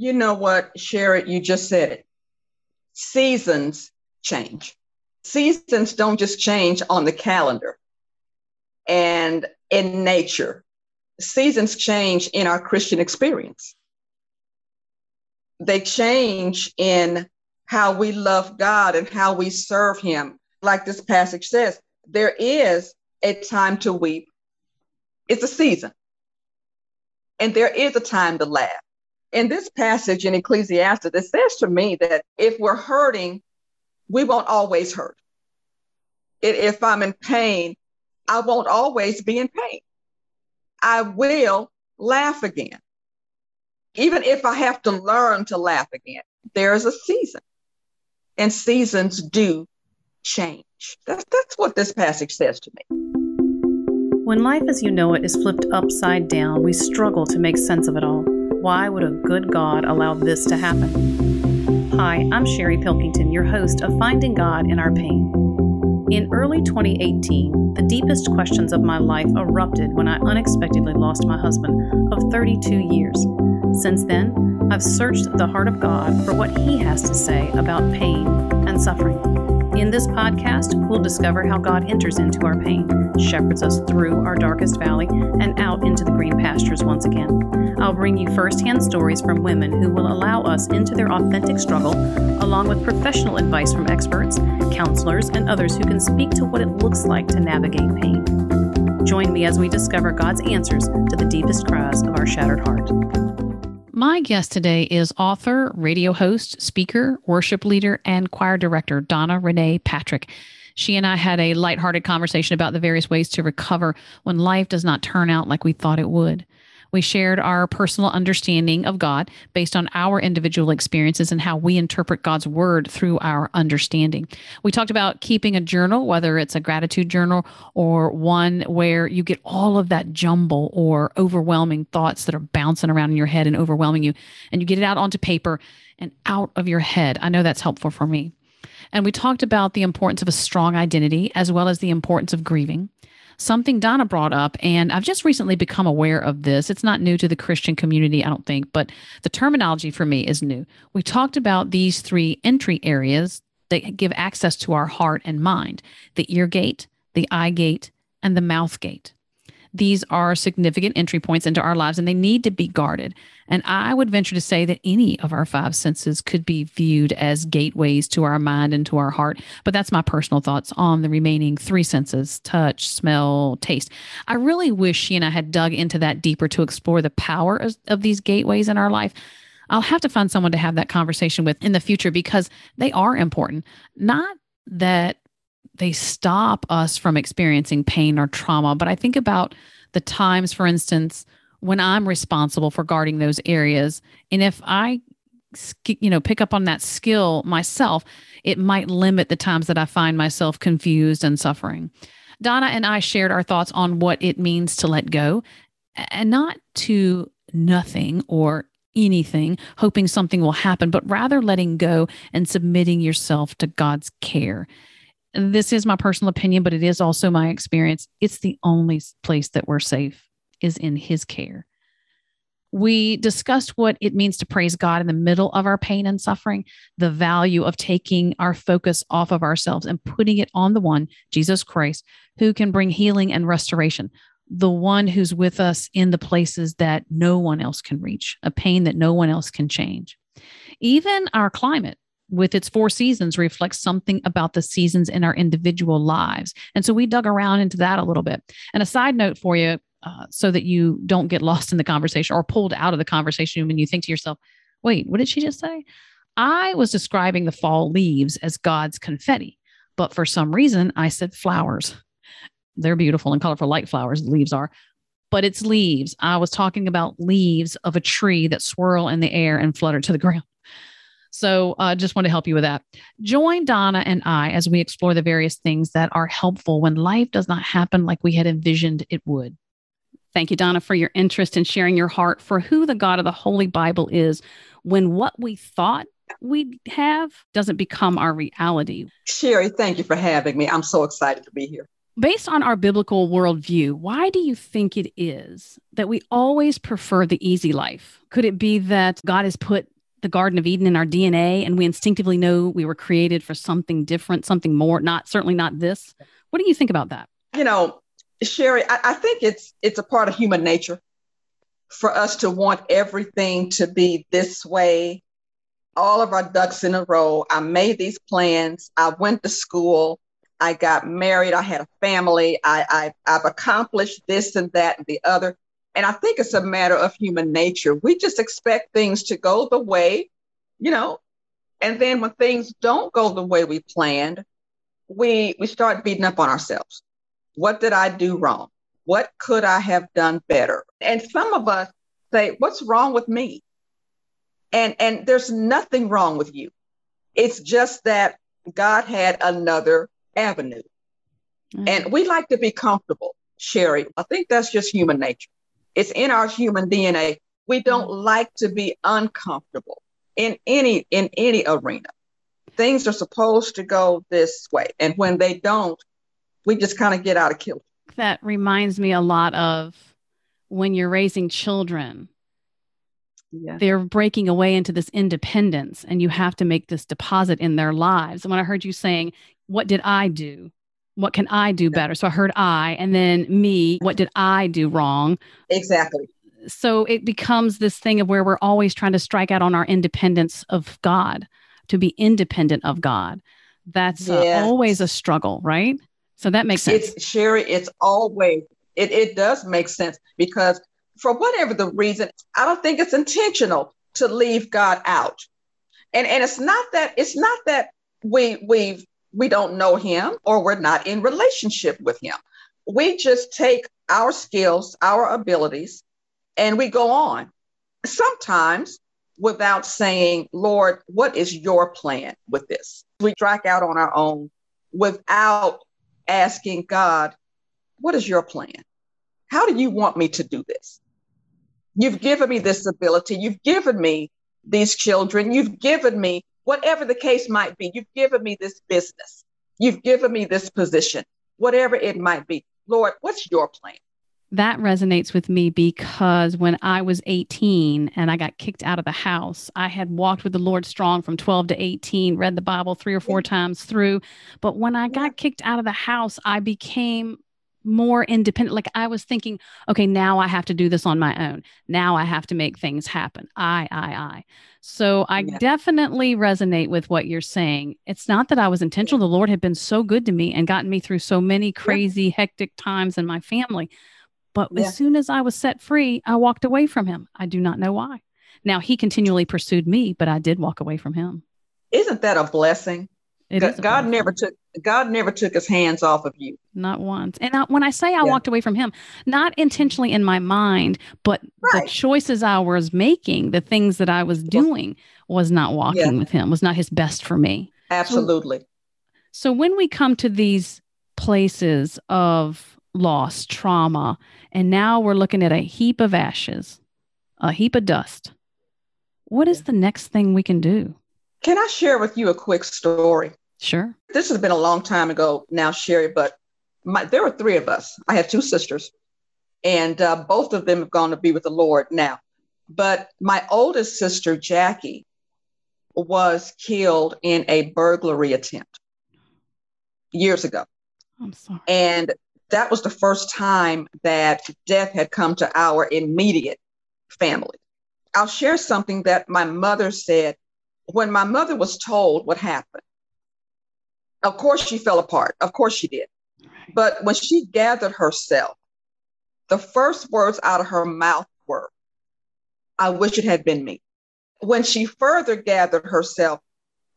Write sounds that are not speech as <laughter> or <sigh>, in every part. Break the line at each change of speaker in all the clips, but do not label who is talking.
You know what, Sherry, you just said it. Seasons change. Seasons don't just change on the calendar and in nature. Seasons change in our Christian experience. They change in how we love God and how we serve Him. Like this passage says, there is a time to weep, it's a season. And there is a time to laugh. In this passage in Ecclesiastes, it says to me that if we're hurting, we won't always hurt. If I'm in pain, I won't always be in pain. I will laugh again. Even if I have to learn to laugh again, there is a season, and seasons do change. That's, that's what this passage says to me.
When life as you know it is flipped upside down, we struggle to make sense of it all. Why would a good God allow this to happen? Hi, I'm Sherry Pilkington, your host of Finding God in Our Pain. In early 2018, the deepest questions of my life erupted when I unexpectedly lost my husband of 32 years. Since then, I've searched the heart of God for what He has to say about pain and suffering. In this podcast, we'll discover how God enters into our pain, shepherds us through our darkest valley, and out into the green pastures once again. I'll bring you firsthand stories from women who will allow us into their authentic struggle, along with professional advice from experts, counselors, and others who can speak to what it looks like to navigate pain. Join me as we discover God's answers to the deepest cries of our shattered heart. My guest today is author, radio host, speaker, worship leader, and choir director Donna Renee Patrick. She and I had a lighthearted conversation about the various ways to recover when life does not turn out like we thought it would. We shared our personal understanding of God based on our individual experiences and how we interpret God's word through our understanding. We talked about keeping a journal, whether it's a gratitude journal or one where you get all of that jumble or overwhelming thoughts that are bouncing around in your head and overwhelming you, and you get it out onto paper and out of your head. I know that's helpful for me. And we talked about the importance of a strong identity as well as the importance of grieving something Donna brought up, and I've just recently become aware of this. It's not new to the Christian community, I don't think, but the terminology for me is new. We talked about these three entry areas that give access to our heart and mind the ear gate, the eye gate, and the mouth gate. These are significant entry points into our lives and they need to be guarded. And I would venture to say that any of our five senses could be viewed as gateways to our mind and to our heart. But that's my personal thoughts on the remaining three senses touch, smell, taste. I really wish she and I had dug into that deeper to explore the power of, of these gateways in our life. I'll have to find someone to have that conversation with in the future because they are important. Not that they stop us from experiencing pain or trauma. But I think about the times, for instance, when I'm responsible for guarding those areas. And if I, you know, pick up on that skill myself, it might limit the times that I find myself confused and suffering. Donna and I shared our thoughts on what it means to let go and not to nothing or anything, hoping something will happen, but rather letting go and submitting yourself to God's care this is my personal opinion, but it is also my experience. It's the only place that we're safe is in his care. We discussed what it means to praise God in the middle of our pain and suffering, the value of taking our focus off of ourselves and putting it on the one, Jesus Christ, who can bring healing and restoration, the one who's with us in the places that no one else can reach, a pain that no one else can change. Even our climate with its four seasons reflects something about the seasons in our individual lives. And so we dug around into that a little bit. And a side note for you, uh, so that you don't get lost in the conversation or pulled out of the conversation when you think to yourself, wait, what did she just say? I was describing the fall leaves as God's confetti, but for some reason I said flowers. They're beautiful and colorful, like flowers, the leaves are, but it's leaves. I was talking about leaves of a tree that swirl in the air and flutter to the <laughs> ground. So I uh, just want to help you with that. Join Donna and I as we explore the various things that are helpful when life does not happen like we had envisioned it would. Thank you, Donna, for your interest in sharing your heart for who the God of the Holy Bible is when what we thought we have doesn't become our reality.
Sherry, thank you for having me. I'm so excited to be here.
based on our biblical worldview, why do you think it is that we always prefer the easy life? Could it be that God has put the Garden of Eden in our DNA and we instinctively know we were created for something different, something more, not certainly not this? What do you think about that?
You know, Sherry, I, I think it's it's a part of human nature for us to want everything to be this way, all of our ducks in a row. I made these plans. I went to school. I got married. I had a family. I, I I've accomplished this and that and the other. And I think it's a matter of human nature. We just expect things to go the way, you know, and then when things don't go the way we planned, we we start beating up on ourselves. What did I do wrong? What could I have done better? And some of us say, what's wrong with me? And and there's nothing wrong with you. It's just that God had another avenue. Mm-hmm. And we like to be comfortable, Sherry. I think that's just human nature. It's in our human DNA. We don't mm-hmm. like to be uncomfortable in any in any arena. Things are supposed to go this way. And when they don't, we just kind of get out of kilter.
That reminds me a lot of when you're raising children. Yeah. They're breaking away into this independence, and you have to make this deposit in their lives. And when I heard you saying, What did I do? What can I do better? So I heard I, and then me, what did I do wrong?
Exactly.
So it becomes this thing of where we're always trying to strike out on our independence of God, to be independent of God. That's yes. uh, always a struggle, right? So that makes sense.
It's Sherry, it's always it, it does make sense because for whatever the reason, I don't think it's intentional to leave God out. And and it's not that it's not that we we we don't know him or we're not in relationship with him. We just take our skills, our abilities, and we go on. Sometimes without saying, Lord, what is your plan with this? We strike out on our own without asking God, what is your plan? How do you want me to do this? You've given me this ability. You've given me these children. You've given me whatever the case might be. You've given me this business. You've given me this position, whatever it might be. Lord, what's your plan?
That resonates with me because when I was 18 and I got kicked out of the house, I had walked with the Lord strong from 12 to 18, read the Bible three or four times through. But when I got kicked out of the house, I became more independent. Like I was thinking, okay, now I have to do this on my own. Now I have to make things happen. I, I, I. So I yeah. definitely resonate with what you're saying. It's not that I was intentional. The Lord had been so good to me and gotten me through so many crazy, yeah. hectic times in my family. But yeah. as soon as I was set free, I walked away from him. I do not know why. Now he continually pursued me, but I did walk away from him.
Isn't that a blessing? It God, God never took God never took his hands off of you.
Not once. And I, when I say I yeah. walked away from him, not intentionally in my mind, but right. the choices I was making, the things that I was doing was not walking yeah. with him, was not his best for me.
Absolutely.
So, so when we come to these places of loss, trauma, and now we're looking at a heap of ashes, a heap of dust. What is the next thing we can do?
Can I share with you a quick story?
Sure.
This has been a long time ago now, Sherry, but my, there were three of us. I have two sisters, and uh, both of them have gone to be with the Lord now. But my oldest sister, Jackie, was killed in a burglary attempt years ago.
I'm sorry.
And that was the first time that death had come to our immediate family. I'll share something that my mother said when my mother was told what happened, of course she fell apart. Of course she did. But when she gathered herself, the first words out of her mouth were, I wish it had been me. When she further gathered herself,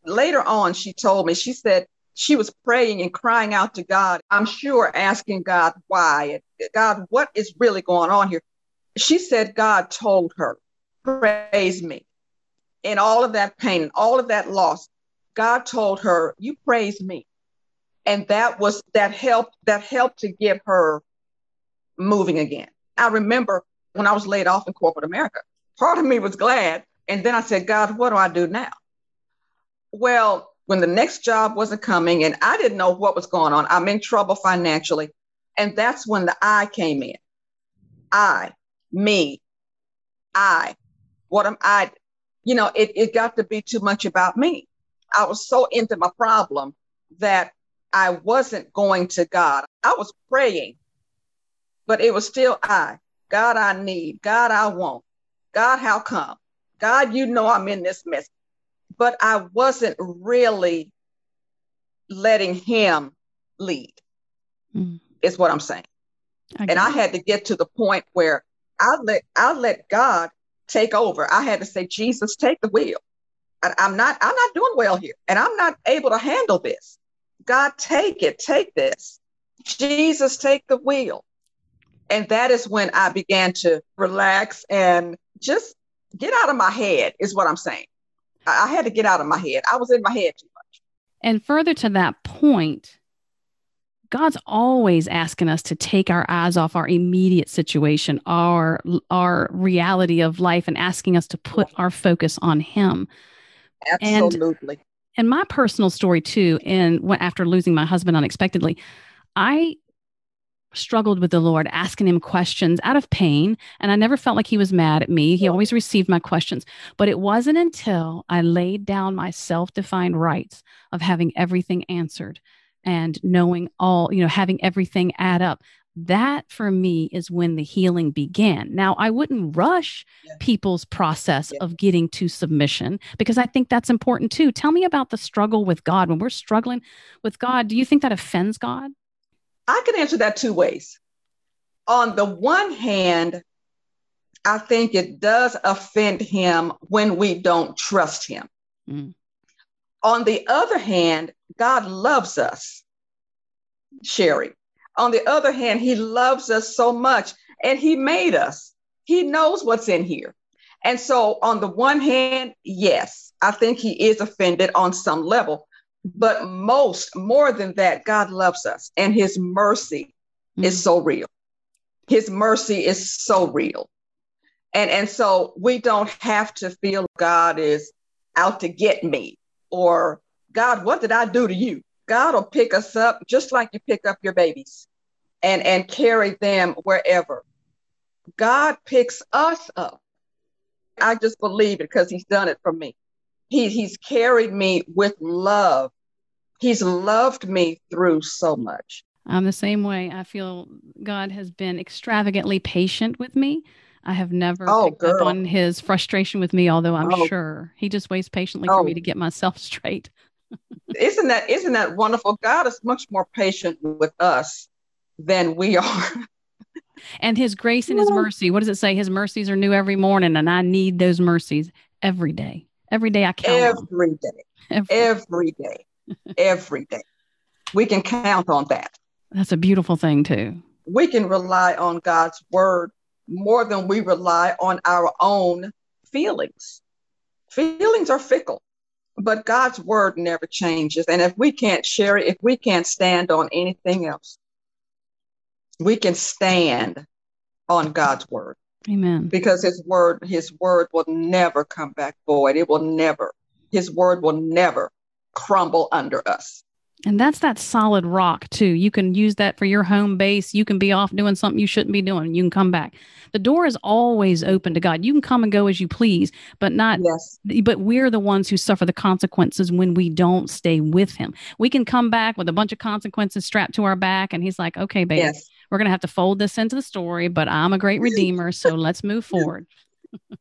later on, she told me, she said she was praying and crying out to God. I'm sure asking God why. God, what is really going on here? She said God told her, Praise me in all of that pain, all of that loss, God told her, "You praise me," and that was that helped. That helped to get her moving again. I remember when I was laid off in corporate America. Part of me was glad, and then I said, "God, what do I do now?" Well, when the next job wasn't coming and I didn't know what was going on. I'm in trouble financially. And that's when the I came in. I, me, I, what am I? You know, it, it got to be too much about me. I was so into my problem that I wasn't going to God. I was praying, but it was still I. God, I need. God, I want. God, how come? God, you know I'm in this mess. But I wasn't really letting Him lead, mm. is what I'm saying. I and I had to get to the point where I let I let God take over. I had to say, Jesus, take the wheel. I'm not I'm not doing well here, and I'm not able to handle this. God, take it, take this. Jesus, take the wheel. And that is when I began to relax and just get out of my head, is what I'm saying. I, I had to get out of my head. I was in my head too much.
And further to that point, God's always asking us to take our eyes off our immediate situation, our our reality of life, and asking us to put our focus on Him.
Absolutely.
And, and my personal story too, and after losing my husband unexpectedly, I struggled with the Lord, asking him questions out of pain. And I never felt like he was mad at me. He always received my questions. But it wasn't until I laid down my self defined rights of having everything answered and knowing all, you know, having everything add up. That for me is when the healing began. Now, I wouldn't rush yeah. people's process yeah. of getting to submission because I think that's important too. Tell me about the struggle with God. When we're struggling with God, do you think that offends God?
I can answer that two ways. On the one hand, I think it does offend him when we don't trust him. Mm. On the other hand, God loves us, Sherry. On the other hand, he loves us so much and he made us. He knows what's in here. And so, on the one hand, yes, I think he is offended on some level. But most, more than that, God loves us and his mercy mm-hmm. is so real. His mercy is so real. And, and so we don't have to feel God is out to get me or God, what did I do to you? God will pick us up just like you pick up your babies and, and carry them wherever. God picks us up. I just believe it because he's done it for me. He, he's carried me with love. He's loved me through so much.
I'm the same way. I feel God has been extravagantly patient with me. I have never oh, picked girl. up on his frustration with me, although I'm oh. sure he just waits patiently oh. for me to get myself <laughs> straight.
isn't that isn't that wonderful? God is much more patient with us than we are.
and his grace and his mercy. What does it say? His mercies are new every morning, and I need those mercies every day. Every day I count.
Every day. Every, every day. every day. We can count on that.
That's a beautiful thing too.
We can rely on God's word more than we rely on our own feelings. Feelings are fickle, but God's word never changes. And if we can't share it, if we can't stand on anything else, we can stand on God's word.
Amen.
Because his word, his word will never come back void. It will never, his word will never crumble under us.
And that's that solid rock too. You can use that for your home base. You can be off doing something you shouldn't be doing. You can come back. The door is always open to God. You can come and go as you please, but not yes. but we're the ones who suffer the consequences when we don't stay with him. We can come back with a bunch of consequences strapped to our back and he's like, "Okay, baby. Yes. We're going to have to fold this into the story, but I'm a great redeemer, so let's move forward."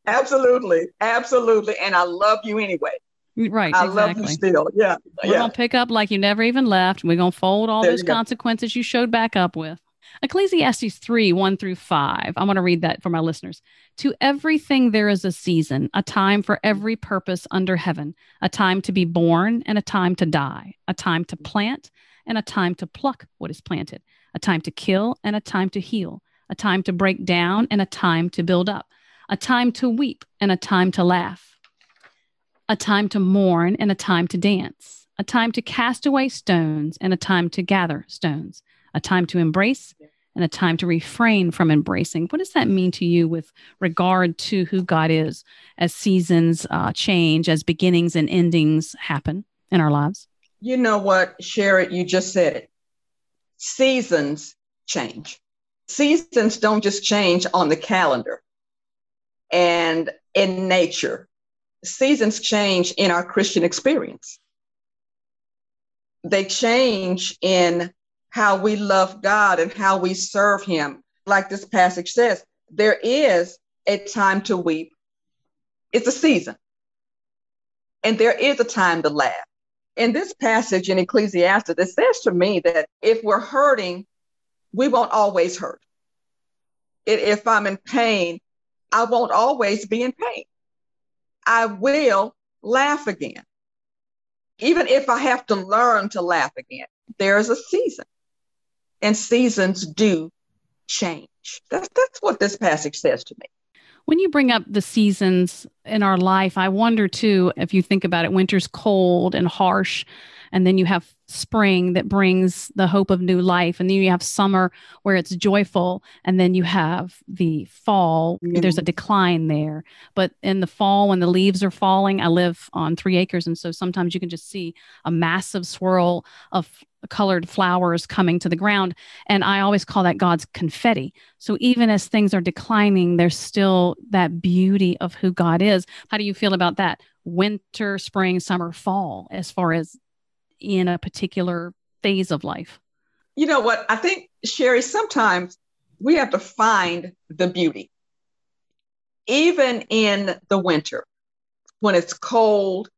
absolutely. Absolutely. And I love you anyway.
Right.
I exactly. love you still. Yeah.
We're
yeah.
gonna pick up like you never even left. We're gonna fold all there those you consequences you showed back up with. Ecclesiastes 3 1 through 5. I want to read that for my listeners. To everything there is a season, a time for every purpose under heaven, a time to be born and a time to die, a time to plant and a time to pluck what is planted, a time to kill and a time to heal, a time to break down and a time to build up, a time to weep and a time to laugh a time to mourn and a time to dance, a time to cast away stones and a time to gather stones, a time to embrace and a time to refrain from embracing. What does that mean to you with regard to who God is as seasons uh, change, as beginnings and endings happen? in our lives?
You know what, Sherry, you just said it. Seasons change. Seasons don't just change on the calendar and in nature. Seasons change in our Christian experience. They change in how we love God and how we serve Him. Like this passage says, there is a time to weep, it's a season. And there is a time to laugh. In this passage in Ecclesiastes, it says to me that if we're hurting, we won't always hurt. If I'm in pain, I won't always be in pain. I will laugh again. Even if I have to learn to laugh again, there is a season, and seasons do change. That's, that's what this passage says to me.
When you bring up the seasons in our life, I wonder too, if you think about it, winter's cold and harsh, and then you have spring that brings the hope of new life and then you have summer where it's joyful and then you have the fall mm-hmm. there's a decline there. But in the fall when the leaves are falling i live on three acres and so sometimes you can just see a massive swirl of colored flowers coming to the ground and i always call that god's confetti. So even as things are declining there's still that beauty of who god is how do you feel about that winter spring summer fall as far as in a particular phase of life?
You know what? I think, Sherry, sometimes we have to find the beauty. Even in the winter, when it's cold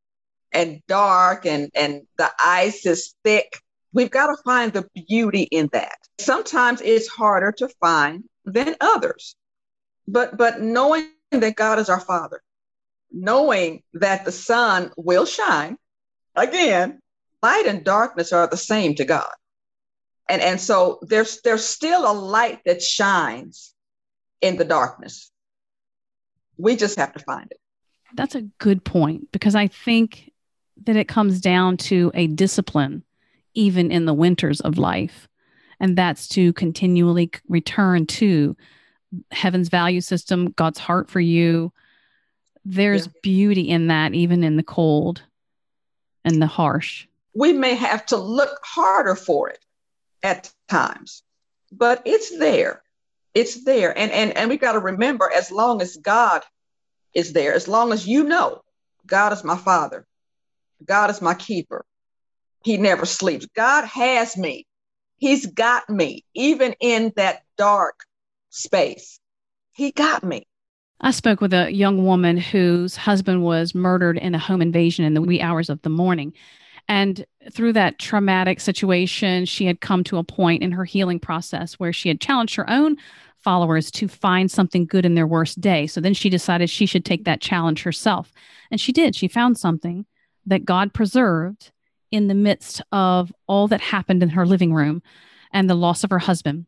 and dark and, and the ice is thick, we've got to find the beauty in that. Sometimes it's harder to find than others. But but knowing that God is our Father, knowing that the sun will shine again light and darkness are the same to God. And, and so there's there's still a light that shines in the darkness. We just have to find it.
That's a good point because I think that it comes down to a discipline even in the winters of life. And that's to continually return to heaven's value system, God's heart for you. There's yeah. beauty in that, even in the cold and the harsh
we may have to look harder for it at times, but it's there. It's there. And, and, and we got to remember as long as God is there, as long as you know God is my father, God is my keeper, He never sleeps. God has me. He's got me, even in that dark space. He got me.
I spoke with a young woman whose husband was murdered in a home invasion in the wee hours of the morning. And through that traumatic situation, she had come to a point in her healing process where she had challenged her own followers to find something good in their worst day. So then she decided she should take that challenge herself. And she did. She found something that God preserved in the midst of all that happened in her living room and the loss of her husband.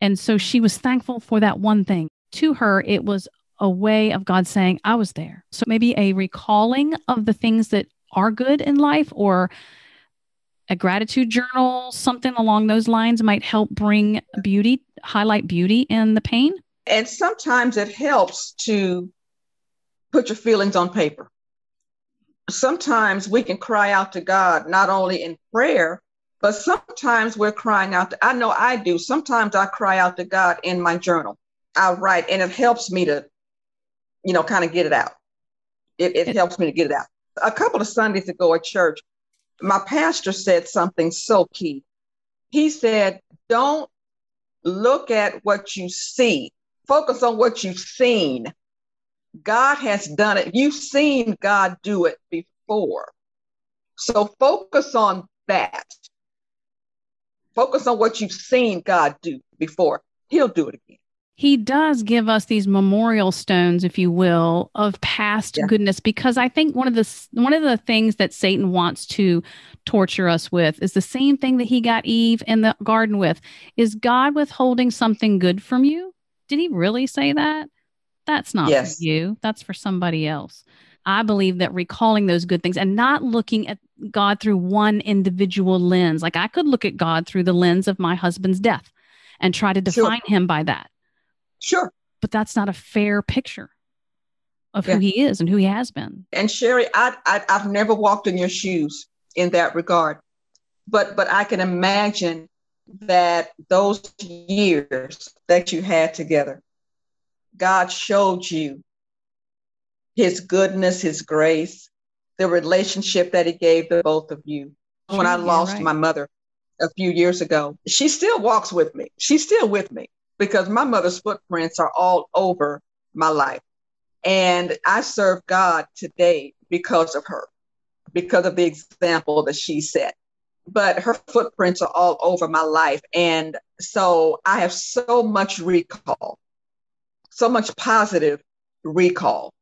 And so she was thankful for that one thing. To her, it was a way of God saying, I was there. So maybe a recalling of the things that are good in life or a gratitude journal, something along those lines might help bring beauty, highlight beauty in the pain.
And sometimes it helps to put your feelings on paper. Sometimes we can cry out to God, not only in prayer, but sometimes we're crying out. To, I know I do. Sometimes I cry out to God in my journal. I write, and it helps me to, you know, kind of get it out. It, it, it helps me to get it out a couple of Sundays ago at church, my pastor said something so key. He said, Don't look at what you see, focus on what you've seen. God has done it. You've seen God do it before. So focus on that. Focus on what you've seen God do before. He'll do it again
he does give us these memorial stones if you will of past yeah. goodness because i think one of the one of the things that satan wants to torture us with is the same thing that he got eve in the garden with is god withholding something good from you did he really say that that's not yes. for you that's for somebody else i believe that recalling those good things and not looking at god through one individual lens like i could look at god through the lens of my husband's death and try to define sure. him by that
Sure.
But that's not a fair picture of yeah. who he is and who he has been.
And Sherry, I, I I've never walked in your shoes. in that regard. But but I can imagine that those years that you had together, God showed you his goodness, his grace, the relationship that he gave the both of you. Sure, when I lost right. my mother a few years ago, she still walks with me. She's still with me because my mother's footprints are all over my life. And I serve God today because of her, because of the example that she set. But her footprints are all over my life. And so I have so much recall, so much positive recall,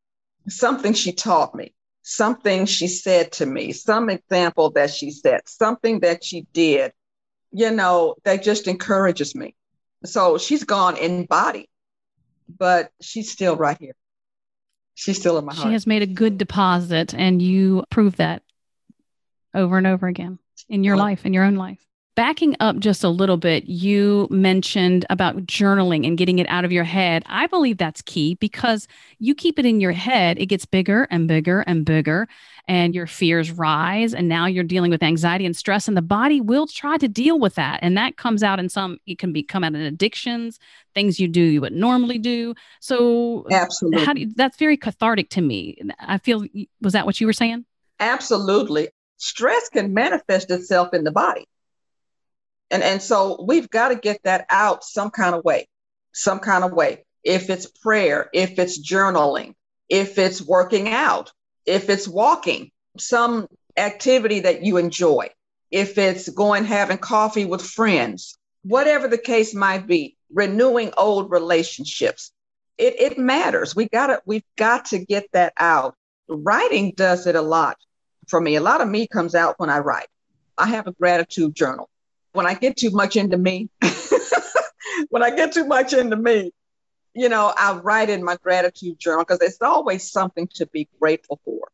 something she taught me, something she said to me, some example that she said, something that she did, you know, that just encourages me. So she's gone in body, but she's still right here she's still in my heart.
She has made a good deposit, and you prove that over and over again in your life, in your own life. Backing up just a little bit, you mentioned about journaling and getting it out of your head. I believe that's key because you keep it in your head, it gets bigger and bigger and bigger, and your fears rise. And now you're dealing with anxiety and stress, and the body will try to deal with that. And that comes out in some, it can become out in addictions, things you do you would normally do. So,
absolutely.
How do you, that's very cathartic to me. I feel, was that what you were saying?
Absolutely. Stress can manifest itself in the body and, and so we've got to get that out some kind of way, some kind of way. If it's prayer, if it's journaling, if it's working out, if it's walking, some activity that you enjoy, if it's going having coffee with friends, whatever the case might be, renewing old relationships. It, it matters. We gotta, we've got to get that out. Writing does it a lot for me. A lot of me comes out when I write. I have a gratitude journal when I get too much into me, <laughs> when I get too much into me, you know, I write in my gratitude journal because there's always something to be grateful for.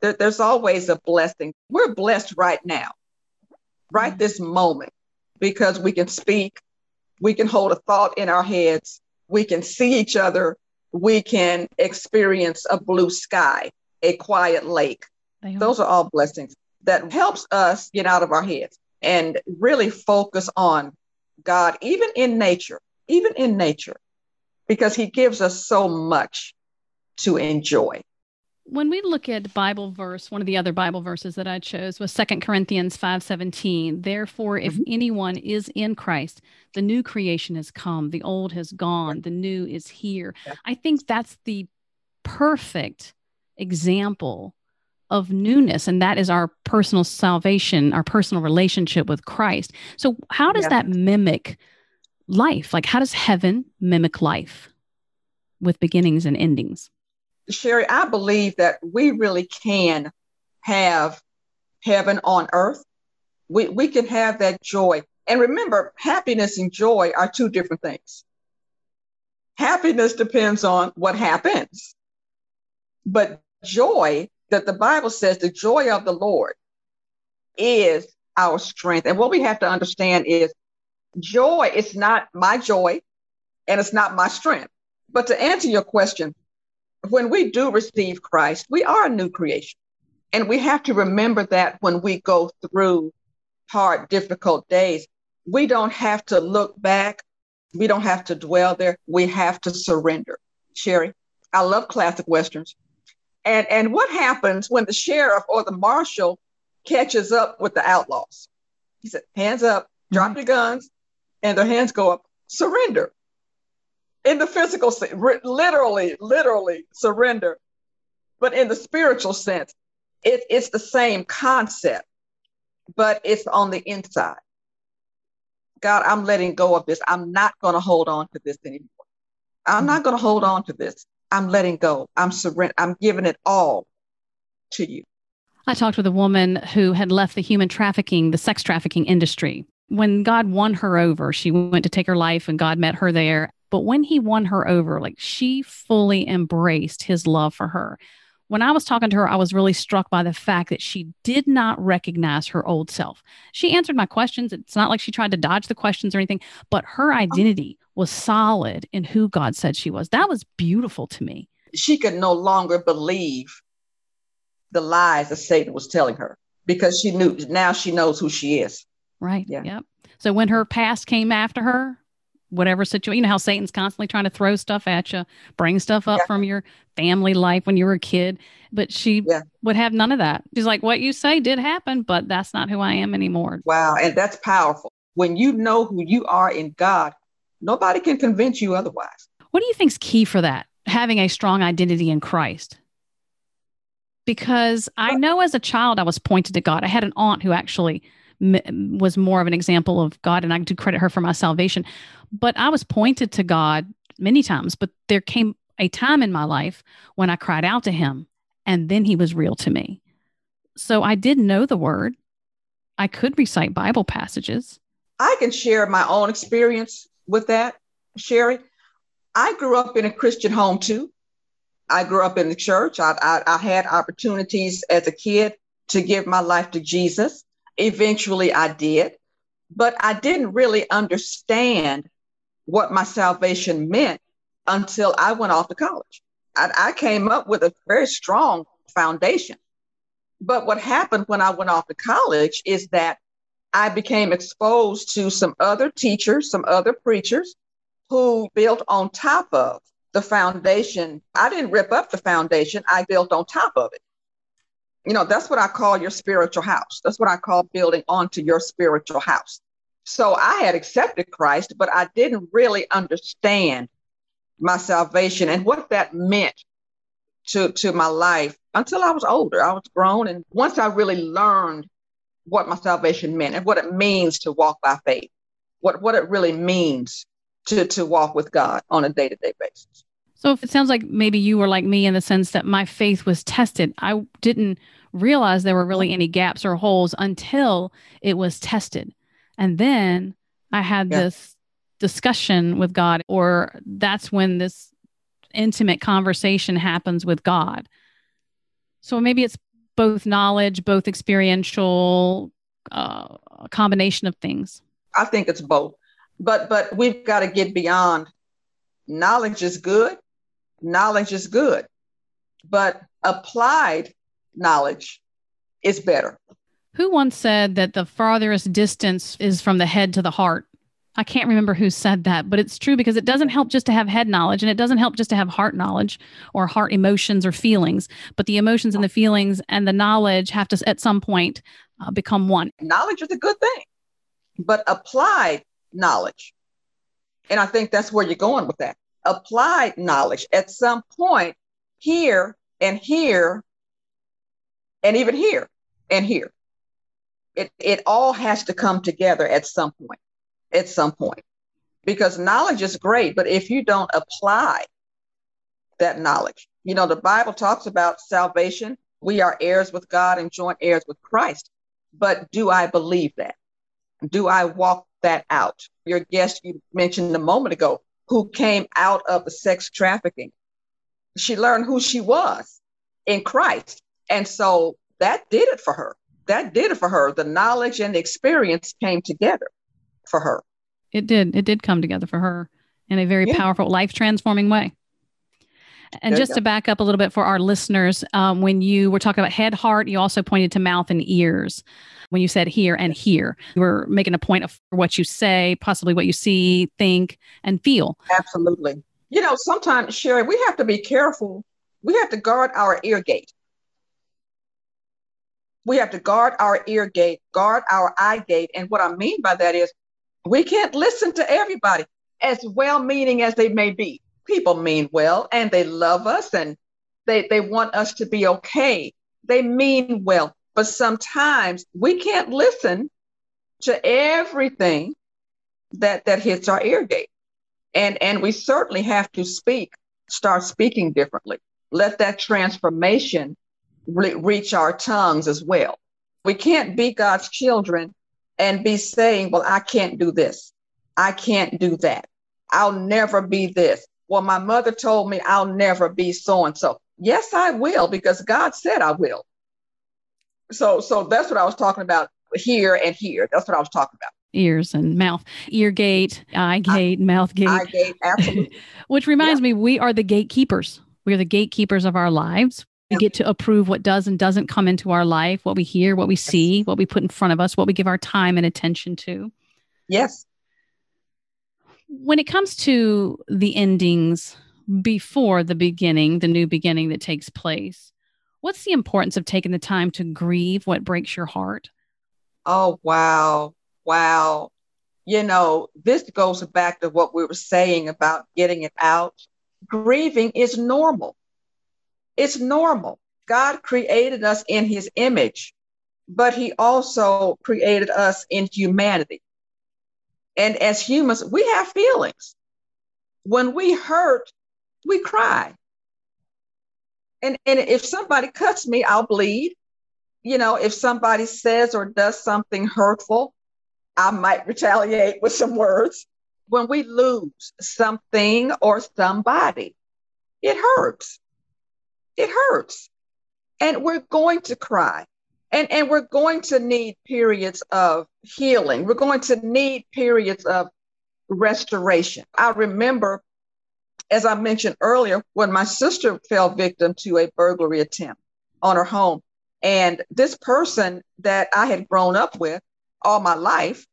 There, there's always a blessing. We're blessed right now, right this moment, because we can speak, we can hold a thought in our heads, we can see each other, we can experience a blue sky, a quiet lake. Those are all blessings that helps us get out of our heads and really focus on God, even in nature, even in nature, because He gives us so much to enjoy.
When we look at Bible verse, one of the other Bible verses that I chose was Second Corinthians 5:17. Therefore, if mm-hmm. anyone is in Christ, the new creation has come, the old has gone, the new is here. Yeah. I think that's the perfect example of newness and that is our personal salvation our personal relationship with christ. So how does yeah. that mimic life? Like how does heaven mimic life with beginnings and endings?
Sherry i believe that we really can have heaven on earth. We, we can have that joy. And remember happiness and joy are two different things. Happiness depends on what happens but joy that the Bible says the joy of the Lord is our strength. And what we have to understand is joy is not my joy and it's not my strength. But to answer your question, when we do receive Christ, we are a new creation. And we have to remember that when we go through hard, difficult days, we don't have to look back. We don't have to dwell there. We have to surrender. Sherry, I love classic Westerns. And and what happens when the sheriff or the marshal catches up with the outlaws? He said, "Hands up, drop mm-hmm. your guns," and their hands go up. Surrender. In the physical sense, literally, literally surrender. But in the spiritual sense, it, it's the same concept, but it's on the inside. God, I'm letting go of this. I'm not going to hold on to this anymore. I'm mm-hmm. not going to hold on to this. I'm letting go. I'm surrender. I'm giving it all to you.
I talked with a woman who had left the human trafficking, the sex trafficking industry. When God won her over, she went to take her life and God met her there. But when he won her over, like she fully embraced his love for her. When I was talking to her, I was really struck by the fact that she did not recognize her old self. She answered my questions. It's not like she tried to dodge the questions or anything, but her oh. identity was solid in who God said she was. That was beautiful to me.
She could no longer believe the lies that Satan was telling her because she knew now she knows who she is.
Right. Yeah. Yep. So when her past came after her, whatever situation, you know how Satan's constantly trying to throw stuff at you, bring stuff up yeah. from your family life when you were a kid, but she yeah. would have none of that. She's like, what you say did happen, but that's not who I am anymore.
Wow. And that's powerful. When you know who you are in God, nobody can convince you otherwise.
What do you think is key for that? Having a strong identity in Christ? Because I know as a child, I was pointed to God. I had an aunt who actually was more of an example of God, and I do credit her for my salvation. But I was pointed to God many times, but there came a time in my life when I cried out to Him, and then He was real to me. So I did know the Word. I could recite Bible passages.
I can share my own experience with that, Sherry. I grew up in a Christian home too. I grew up in the church. I, I, I had opportunities as a kid to give my life to Jesus. Eventually, I did, but I didn't really understand what my salvation meant until I went off to college. I, I came up with a very strong foundation. But what happened when I went off to college is that I became exposed to some other teachers, some other preachers who built on top of the foundation. I didn't rip up the foundation, I built on top of it. You know, that's what I call your spiritual house. That's what I call building onto your spiritual house. So I had accepted Christ, but I didn't really understand my salvation and what that meant to, to my life until I was older. I was grown. And once I really learned what my salvation meant and what it means to walk by faith, what, what it really means to, to walk with God on a day to day basis.
So if it sounds like maybe you were like me in the sense that my faith was tested, I didn't realize there were really any gaps or holes until it was tested. And then I had yeah. this discussion with God, or that's when this intimate conversation happens with God. So maybe it's both knowledge, both experiential, uh, combination of things.
I think it's both. But but we've got to get beyond knowledge is good knowledge is good. But applied knowledge is better.
Who once said that the farthest distance is from the head to the heart I can't remember who said that, but it's true because it doesn't help just to have head knowledge and it doesn't help just to have heart knowledge or heart emotions or feelings, but the emotions and the feelings and the knowledge have to at some point uh, become one.
Knowledge is a good thing, but applied knowledge. And I think that's where you're going with that. Applied knowledge at some point here and here and even here and here. It, it all has to come together at some point, at some point. Because knowledge is great, but if you don't apply that knowledge, you know, the Bible talks about salvation. We are heirs with God and joint heirs with Christ. But do I believe that? Do I walk that out. Your guest you mentioned a moment ago, who came out of the sex trafficking, she learned who she was in Christ. And so that did it for her. That did it for her. The knowledge and the experience came together for her.
It did. It did come together for her in a very yeah. powerful, life transforming way. And just to back up a little bit for our listeners, um, when you were talking about head, heart, you also pointed to mouth and ears when you said here and here. You were making a point of what you say, possibly what you see, think, and feel.
Absolutely. You know, sometimes, Sherry, we have to be careful. We have to guard our ear gate. We have to guard our ear gate, guard our eye gate. And what I mean by that is we can't listen to everybody, as well meaning as they may be. People mean well and they love us and they, they want us to be okay. They mean well. But sometimes we can't listen to everything that that hits our ear gate. And and we certainly have to speak, start speaking differently. Let that transformation re- reach our tongues as well. We can't be God's children and be saying, "Well, I can't do this. I can't do that. I'll never be this." Well, my mother told me I'll never be so and so. Yes, I will because God said I will. So so that's what I was talking about here and here. That's what I was talking about.
Ears and mouth, ear gate, eye gate, I, mouth gate.
Eye gate, absolutely. <laughs>
Which reminds yeah. me, we are the gatekeepers. We are the gatekeepers of our lives. We get to approve what does and doesn't come into our life, what we hear, what we see, what we put in front of us, what we give our time and attention to.
Yes.
When it comes to the endings before the beginning, the new beginning that takes place, what's the importance of taking the time to grieve what breaks your heart?
Oh, wow. Wow. You know, this goes back to what we were saying about getting it out. Grieving is normal. It's normal. God created us in his image, but he also created us in humanity. And as humans, we have feelings. When we hurt, we cry. And, and if somebody cuts me, I'll bleed. You know, if somebody says or does something hurtful, I might retaliate with some words. When we lose something or somebody, it hurts. It hurts. And we're going to cry. And, and we're going to need periods of healing. We're going to need periods of restoration. I remember, as I mentioned earlier, when my sister fell victim to a burglary attempt on her home. And this person that I had grown up with all my life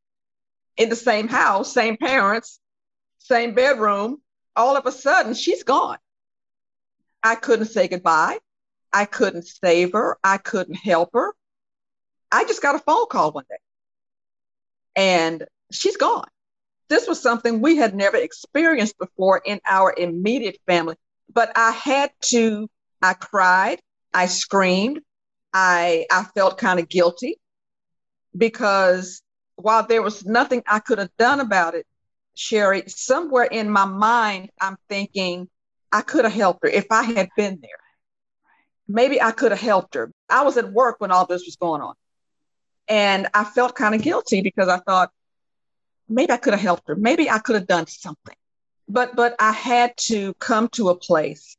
in the same house, same parents, same bedroom, all of a sudden she's gone. I couldn't say goodbye. I couldn't save her. I couldn't help her. I just got a phone call one day and she's gone. This was something we had never experienced before in our immediate family, but I had to, I cried, I screamed, I, I felt kind of guilty because while there was nothing I could have done about it, Sherry, somewhere in my mind, I'm thinking I could have helped her if I had been there. Maybe I could have helped her. I was at work when all this was going on. And I felt kind of guilty because I thought maybe I could have helped her. Maybe I could have done something. But but I had to come to a place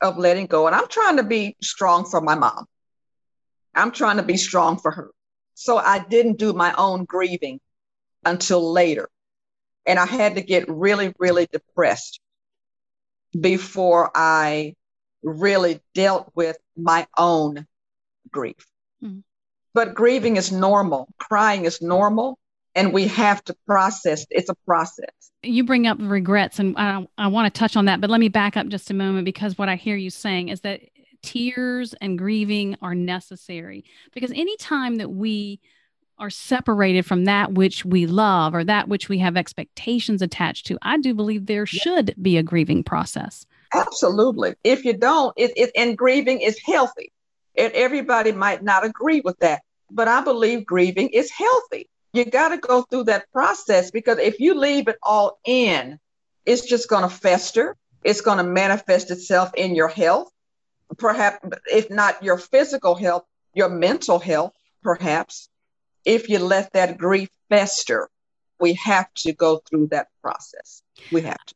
of letting go. And I'm trying to be strong for my mom. I'm trying to be strong for her. So I didn't do my own grieving until later. And I had to get really, really depressed before I really dealt with my own grief. Mm. But grieving is normal, crying is normal, and we have to process. It's a process.
You bring up regrets, and I, I want to touch on that, but let me back up just a moment because what I hear you saying is that tears and grieving are necessary because anytime that we are separated from that which we love or that which we have expectations attached to, I do believe there should be a grieving process.
Absolutely. If you don't, it, it and grieving is healthy. And everybody might not agree with that, but I believe grieving is healthy. You got to go through that process because if you leave it all in, it's just going to fester. It's going to manifest itself in your health perhaps if not your physical health, your mental health, perhaps, if you let that grief fester. We have to go through that process. We have to.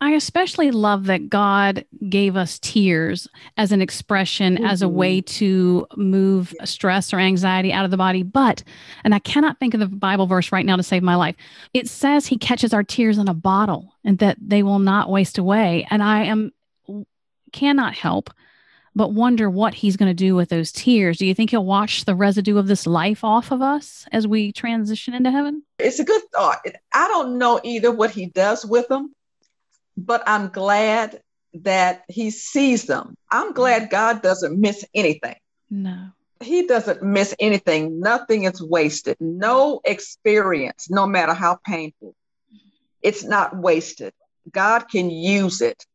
I especially love that God gave us tears as an expression, mm-hmm. as a way mm-hmm. to move stress or anxiety out of the body. But, and I cannot think of the Bible verse right now to save my life, it says He catches our tears in a bottle and that they will not waste away. And I am, cannot help but wonder what he's going to do with those tears. Do you think he'll wash the residue of this life off of us as we transition into heaven?
It's a good thought. I don't know either what he does with them, but I'm glad that he sees them. I'm glad God doesn't miss anything.
No.
He doesn't miss anything. Nothing is wasted. No experience, no matter how painful, it's not wasted. God can use it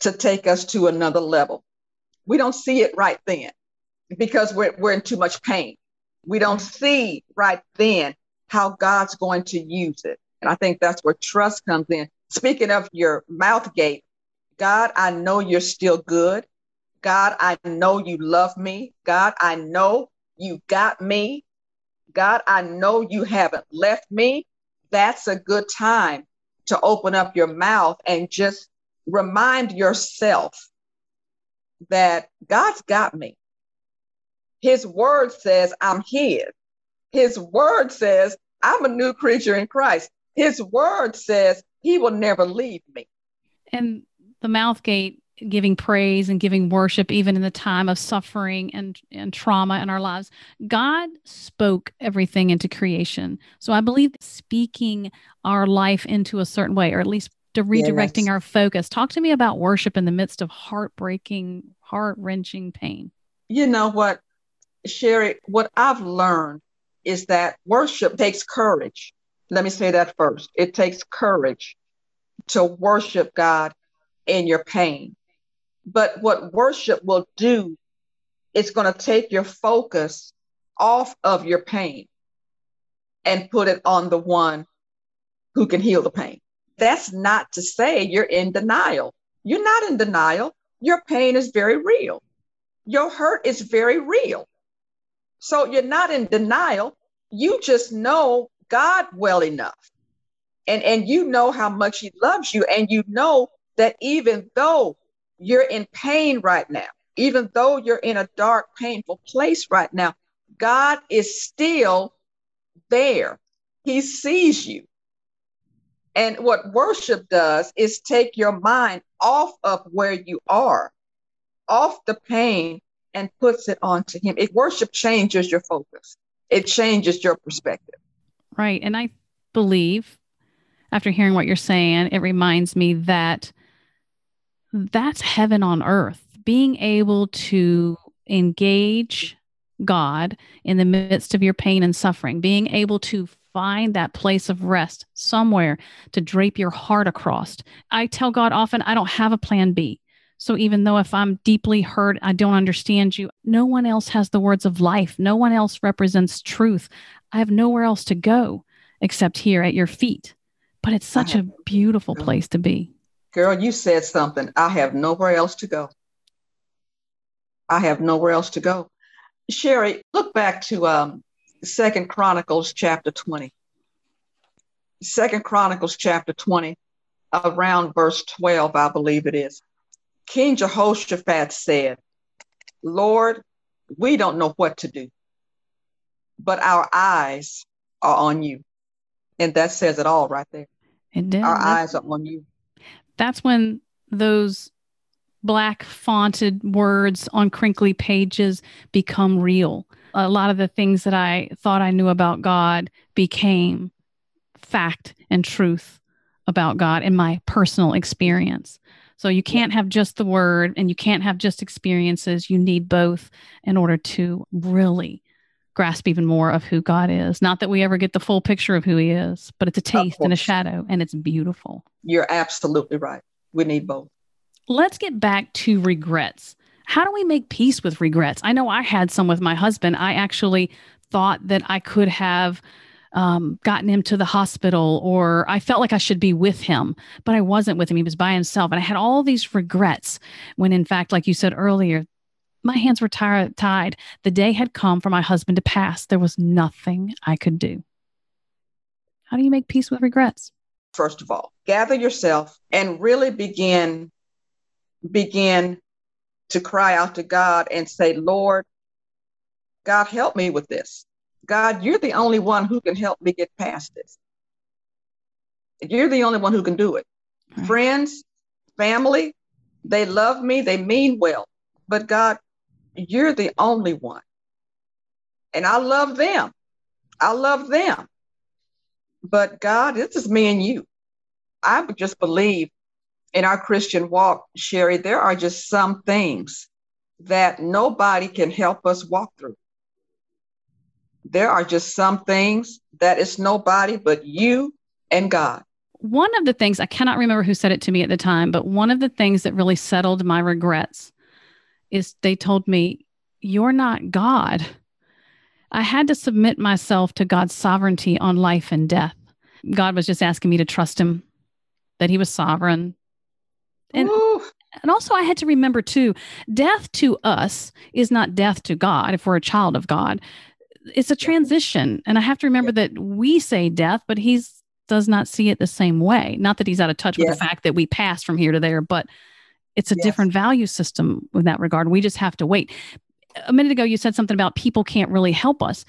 to take us to another level we don't see it right then because we're, we're in too much pain. We don't see right then how God's going to use it. And I think that's where trust comes in. Speaking of your mouth gate, God, I know you're still good. God, I know you love me. God, I know you got me. God, I know you haven't left me. That's a good time to open up your mouth and just remind yourself that God's got me. His word says I'm his. His word says I'm a new creature in Christ. His word says he will never leave me.
And the mouth gate giving praise and giving worship even in the time of suffering and, and trauma in our lives. God spoke everything into creation. So I believe speaking our life into a certain way, or at least to redirecting yes. our focus. Talk to me about worship in the midst of heartbreaking, heart wrenching pain.
You know what, Sherry, what I've learned is that worship takes courage. Let me say that first. It takes courage to worship God in your pain. But what worship will do is going to take your focus off of your pain and put it on the one who can heal the pain. That's not to say you're in denial. You're not in denial. Your pain is very real. Your hurt is very real. So you're not in denial. You just know God well enough. And, and you know how much He loves you. And you know that even though you're in pain right now, even though you're in a dark, painful place right now, God is still there. He sees you. And what worship does is take your mind off of where you are, off the pain, and puts it onto Him. It worship changes your focus. It changes your perspective.
Right. And I believe, after hearing what you're saying, it reminds me that that's heaven on earth. Being able to engage God in the midst of your pain and suffering, being able to find that place of rest somewhere to drape your heart across. I tell God often, I don't have a plan B. So even though if I'm deeply hurt, I don't understand you, no one else has the words of life. No one else represents truth. I have nowhere else to go except here at your feet. But it's such a beautiful place to be.
Girl, you said something. I have nowhere else to go. I have nowhere else to go. Sherry, look back to um, Second Chronicles chapter 20. Second Chronicles chapter 20, around verse 12, I believe it is. King Jehoshaphat said, Lord, we don't know what to do, but our eyes are on you. And that says it all right there.
It did.
Our eyes are on you.
That's when those black fonted words on crinkly pages become real a lot of the things that I thought I knew about God became fact and truth about God in my personal experience. So you can't have just the word and you can't have just experiences. You need both in order to really grasp even more of who God is. Not that we ever get the full picture of who he is, but it's a taste and a shadow and it's beautiful.
You're absolutely right. We need both.
Let's get back to regrets how do we make peace with regrets? I know I had some with my husband. I actually thought that I could have um, gotten him to the hospital or I felt like I should be with him, but I wasn't with him. He was by himself. And I had all these regrets when, in fact, like you said earlier, my hands were tied. The day had come for my husband to pass. There was nothing I could do. How do you make peace with regrets?
First of all, gather yourself and really begin begin to cry out to God and say, Lord, God, help me with this. God, you're the only one who can help me get past this. You're the only one who can do it. Right. Friends, family, they love me, they mean well. But God, you're the only one. And I love them. I love them. But God, this is me and you. I just believe in our Christian walk, Sherry, there are just some things that nobody can help us walk through. There are just some things that it's nobody but you and God.
One of the things, I cannot remember who said it to me at the time, but one of the things that really settled my regrets is they told me, You're not God. I had to submit myself to God's sovereignty on life and death. God was just asking me to trust Him, that He was sovereign, and and also I had to remember too, death to us is not death to God if we're a child of God. It's a transition. And I have to remember that we say death, but he's does not see it the same way. Not that he's out of touch yes. with the fact that we pass from here to there, but it's a yes. different value system in that regard. We just have to wait. A minute ago, you said something about people can't really help us.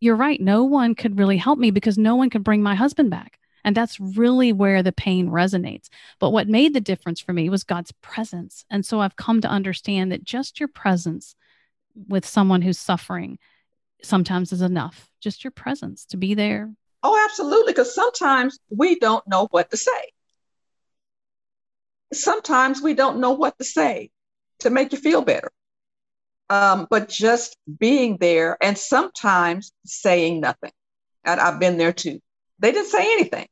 You're right. No one could really help me because no one could bring my husband back. And that's really where the pain resonates. But what made the difference for me was God's presence. And so I've come to understand that just your presence with someone who's suffering sometimes is enough. Just your presence to be there.
Oh, absolutely. Because sometimes we don't know what to say. Sometimes we don't know what to say to make you feel better. Um, but just being there and sometimes saying nothing. And I've been there too. They didn't say anything,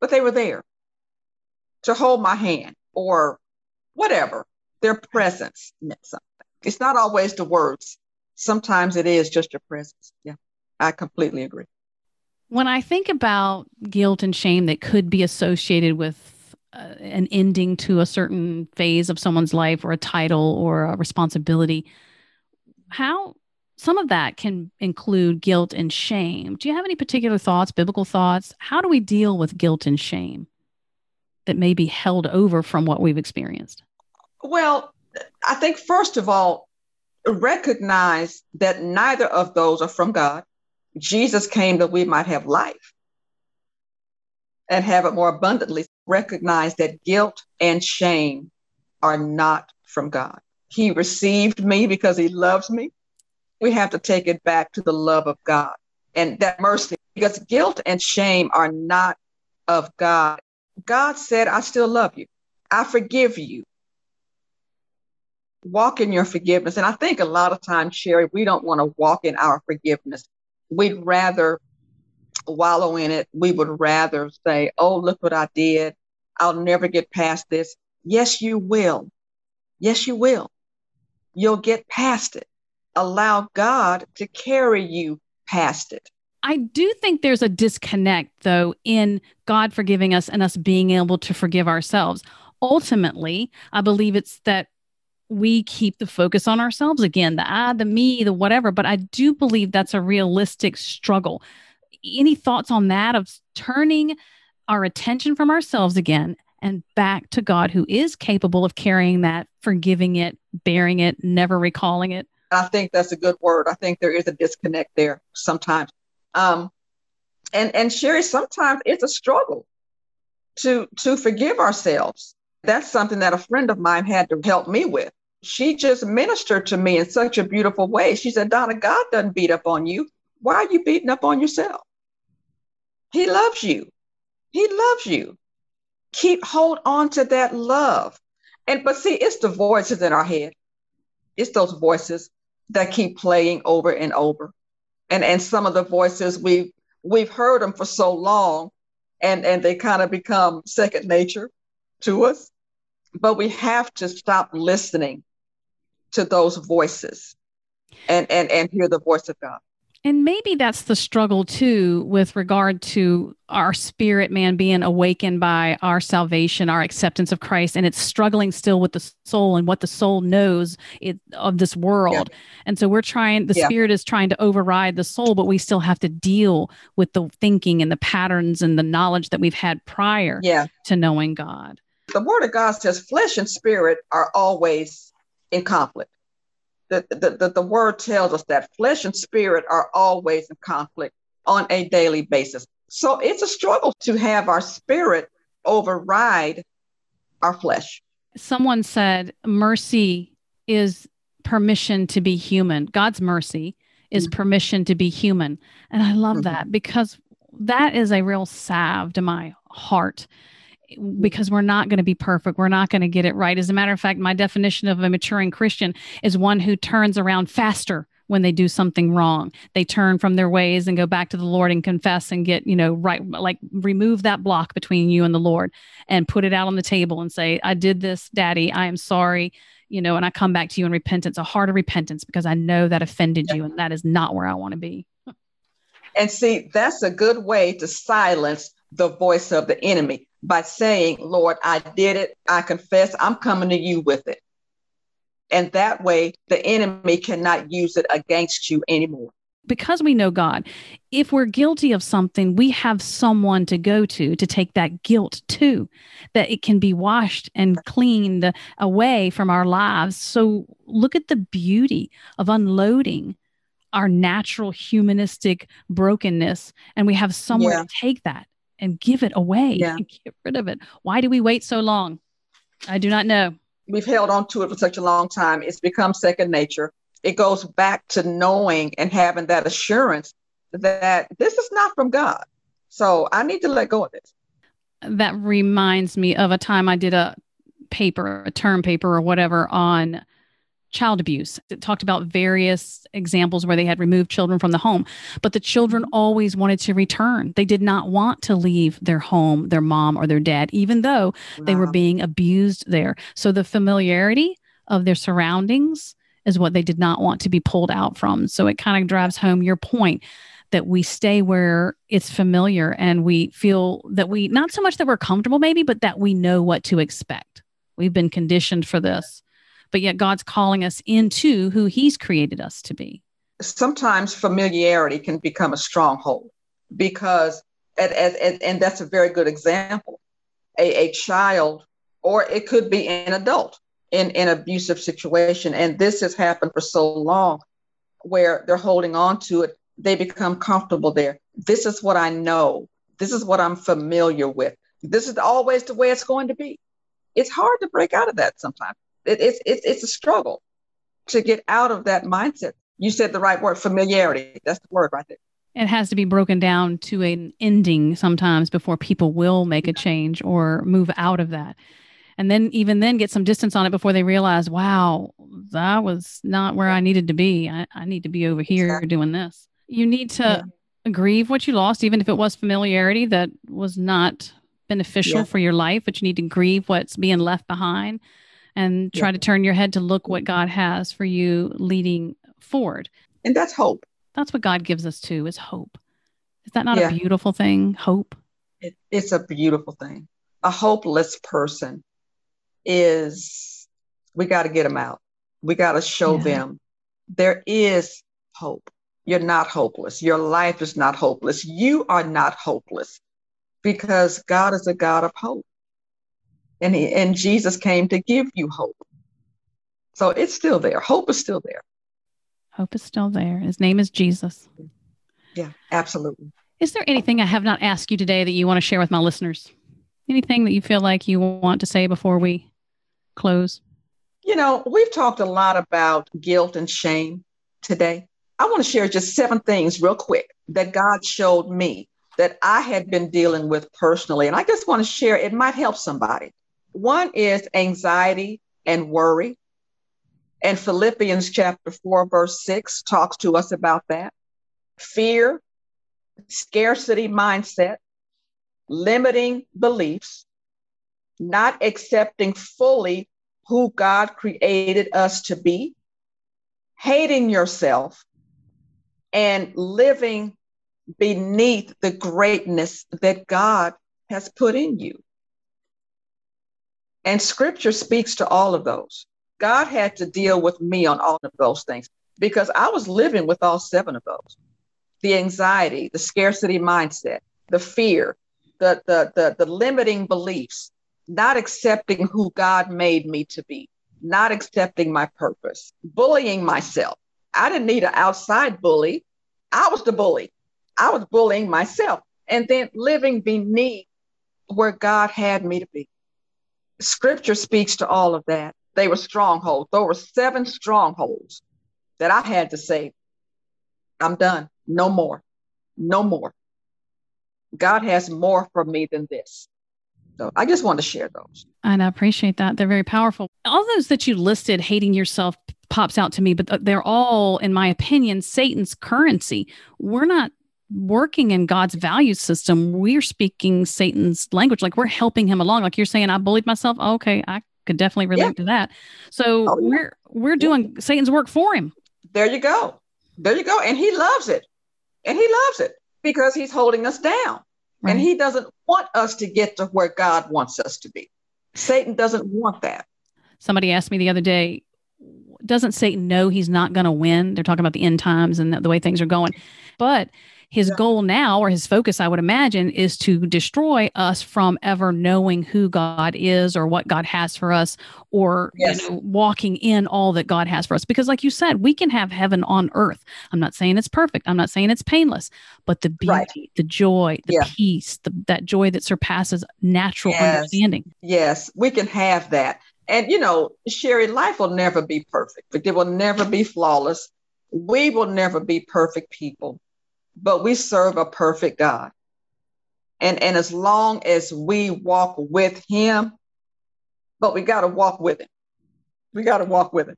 but they were there to hold my hand or whatever. Their presence meant something. It's not always the words. Sometimes it is just your presence. Yeah, I completely agree.
When I think about guilt and shame that could be associated with uh, an ending to a certain phase of someone's life or a title or a responsibility, how some of that can include guilt and shame. Do you have any particular thoughts, biblical thoughts? How do we deal with guilt and shame that may be held over from what we've experienced?
Well, I think, first of all, recognize that neither of those are from God. Jesus came that we might have life and have it more abundantly. Recognize that guilt and shame are not from God. He received me because he loves me we have to take it back to the love of God and that mercy, because guilt and shame are not of God. God said, I still love you. I forgive you. Walk in your forgiveness. And I think a lot of times, Sherry, we don't want to walk in our forgiveness. We'd rather wallow in it. We would rather say, Oh, look what I did. I'll never get past this. Yes, you will. Yes, you will. You'll get past it allow God to carry you past it.
I do think there's a disconnect, though, in God forgiving us and us being able to forgive ourselves. Ultimately, I believe it's that we keep the focus on ourselves again, the I, the me, the whatever. But I do believe that's a realistic struggle. Any thoughts on that of turning our attention from ourselves again and back to God, who is capable of carrying that, forgiving it, bearing it, never recalling it?
I think that's a good word. I think there is a disconnect there sometimes. Um, and and Sherry, sometimes it's a struggle to to forgive ourselves. That's something that a friend of mine had to help me with. She just ministered to me in such a beautiful way. She said, Donna, God doesn't beat up on you. Why are you beating up on yourself? He loves you. He loves you. Keep hold on to that love. And but see, it's the voices in our head. It's those voices that keep playing over and over. And and some of the voices we've we've heard them for so long and and they kind of become second nature to us. But we have to stop listening to those voices and and and hear the voice of God.
And maybe that's the struggle too, with regard to our spirit man being awakened by our salvation, our acceptance of Christ, and it's struggling still with the soul and what the soul knows it, of this world. Yeah. And so we're trying, the yeah. spirit is trying to override the soul, but we still have to deal with the thinking and the patterns and the knowledge that we've had prior yeah. to knowing God.
The word of God says flesh and spirit are always in conflict the, the, the, the word tells us that flesh and spirit are always in conflict on a daily basis. So it's a struggle to have our spirit override our flesh.
Someone said mercy is permission to be human. God's mercy is mm-hmm. permission to be human. And I love mm-hmm. that because that is a real salve to my heart because we're not going to be perfect. We're not going to get it right. As a matter of fact, my definition of a maturing Christian is one who turns around faster when they do something wrong. They turn from their ways and go back to the Lord and confess and get, you know, right, like remove that block between you and the Lord and put it out on the table and say, I did this, Daddy. I am sorry. You know, and I come back to you in repentance, a heart of repentance, because I know that offended you and that is not where I want to be.
And see, that's a good way to silence the voice of the enemy by saying, Lord, I did it. I confess. I'm coming to you with it. And that way, the enemy cannot use it against you anymore.
Because we know God, if we're guilty of something, we have someone to go to to take that guilt to, that it can be washed and cleaned away from our lives. So look at the beauty of unloading our natural humanistic brokenness. And we have somewhere yeah. to take that and give it away
Yeah.
get rid of it why do we wait so long i do not know
We've held on to it for such a long time. It's become second nature. It goes back to knowing and having that assurance that this is not from God. So I need to let go of this.
that reminds me of a time I did a paper, a term paper or whatever on child abuse. It talked about various examples where they had removed children from the home, but the children always wanted to return. They did not want to leave their home, their mom or their dad, even though they were being abused there. So the familiarity of their surroundings is what they did not want to be pulled out from. So it kind of drives home your point that we stay where it's familiar and we feel that we not so much that we're comfortable maybe but that we know what to expect. We've been conditioned for this. But yet God's calling us into who he's created us to be.
sometimes familiarity can become a stronghold because and, and, that's a very good example. A, a child or it could be an adult in an abusive situation. And this has happened for so long where they're holding on to it. They become comfortable there. This is what i know. This is what i'm familiar with. This is always the way it's going to be. It's hard to break out of that sometimes it, it's, it's, it's a struggle to get out of that mindset you said the right word familiarity that's the word right there
It has to be broken down to an ending sometimes before people will make a change or move out of that. And then, even then, get some distance on it before they realize, wow, that was not where I needed to be. I, I need to be over here
Exactly.
doing this. You need to
Yeah.
grieve what you lost, even if it was familiarity that was not beneficial
Yeah.
for your life, but you need to grieve what's being left behind and try
Yeah.
to turn your head to look what God has for you leading forward.
and that's hope
That's what God gives us too is hope. Is that not
Yeah.
a beautiful thing? Hope.
it, it's a beautiful thing a hopeless person is we got to get them out we got to show
Yeah.
them there is hope you're not hopeless your life is not hopeless you are not hopeless because god is a god of hope and he, and jesus came to give you hope so it's still there hope is still there
Hope is still there. His name is Jesus.
yeah absolutely
Is there anything I have not asked you today that you want to share with my listeners? Anything that you feel like you want to say before we close?
You know, we've talked a lot about guilt and shame today. I want to share just seven things real quick that God showed me that I had been dealing with personally. And I just want to share, it might help somebody. One is anxiety and worry. And Philippians chapter 4, verse 6 talks to us about that. Fear, scarcity mindset, limiting beliefs, not accepting fully who God created us to be, hating yourself, and living beneath the greatness that God has put in you. And scripture speaks to all of those. God had to deal with me on all of those things because I was living with all seven of those the anxiety, the scarcity mindset, the fear, the, the, the, the limiting beliefs, not accepting who God made me to be, not accepting my purpose, bullying myself. I didn't need an outside bully. I was the bully. I was bullying myself and then living beneath where God had me to be. Scripture speaks to all of that. They were strongholds. There were seven strongholds that I had to say, I'm done. No more. No more. God has more for me than this. So I just want to share those.
And I appreciate that. They're very powerful. All those that you listed, hating yourself pops out to me, but they're all, in my opinion, Satan's currency. We're not working in God's value system. We're speaking Satan's language. Like we're helping him along. Like you're saying, I bullied myself. Oh, okay, I could definitely relate
Yeah.
to that. So
Oh, yeah.
we're we're doing Satan's work for him.
There you go. There you go. And he loves it. And he loves it because he's holding us down.
Right.
And he doesn't want us to get to where God wants us to be. Satan doesn't want that.
Somebody asked me the other day, doesn't Satan know he's not going to win? They're talking about the end times and the way things are going. But his yeah. goal now or his focus i would imagine is to destroy us from ever knowing who god is or what god has for us or yes. you know walking in all that god has for us because like you said we can have heaven on earth i'm not saying it's perfect i'm not saying it's painless but the beauty right. the joy the yeah. peace the, that joy that surpasses natural yes. understanding
yes we can have that and you know sherry life will never be perfect but it will never be flawless we will never be perfect people but we serve a perfect God. And, and as long as we walk with him, but we got to walk with him. We got to walk with him.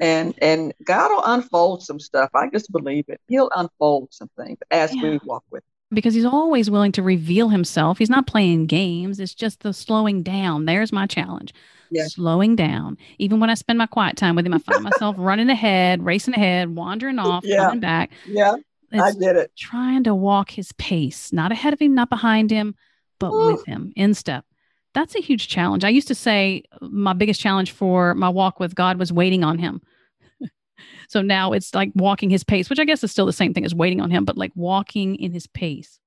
And and God will unfold some stuff. I just believe it. He'll unfold some things as yeah. we walk with him.
Because he's always willing to reveal himself. He's not playing games. It's just the slowing down. There's my challenge. Yeah. Slowing down. Even when I spend my quiet time with him, I find myself <laughs> running ahead, racing ahead, wandering off, yeah. coming back.
Yeah. I get it.
Trying to walk his pace, not ahead of him, not behind him, but Ooh. with him in step. That's a huge challenge. I used to say uh, my biggest challenge for my walk with God was waiting on him. <laughs> so now it's like walking his pace, which I guess is still the same thing as waiting on him, but like walking in his pace.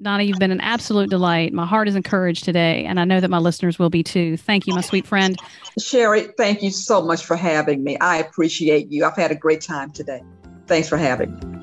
Donna, you've been an absolute delight. My heart is encouraged today, and I know that my listeners will be too. Thank you, my sweet friend.
Sherry, thank you so much for having me. I appreciate you. I've had a great time today. Thanks for having me.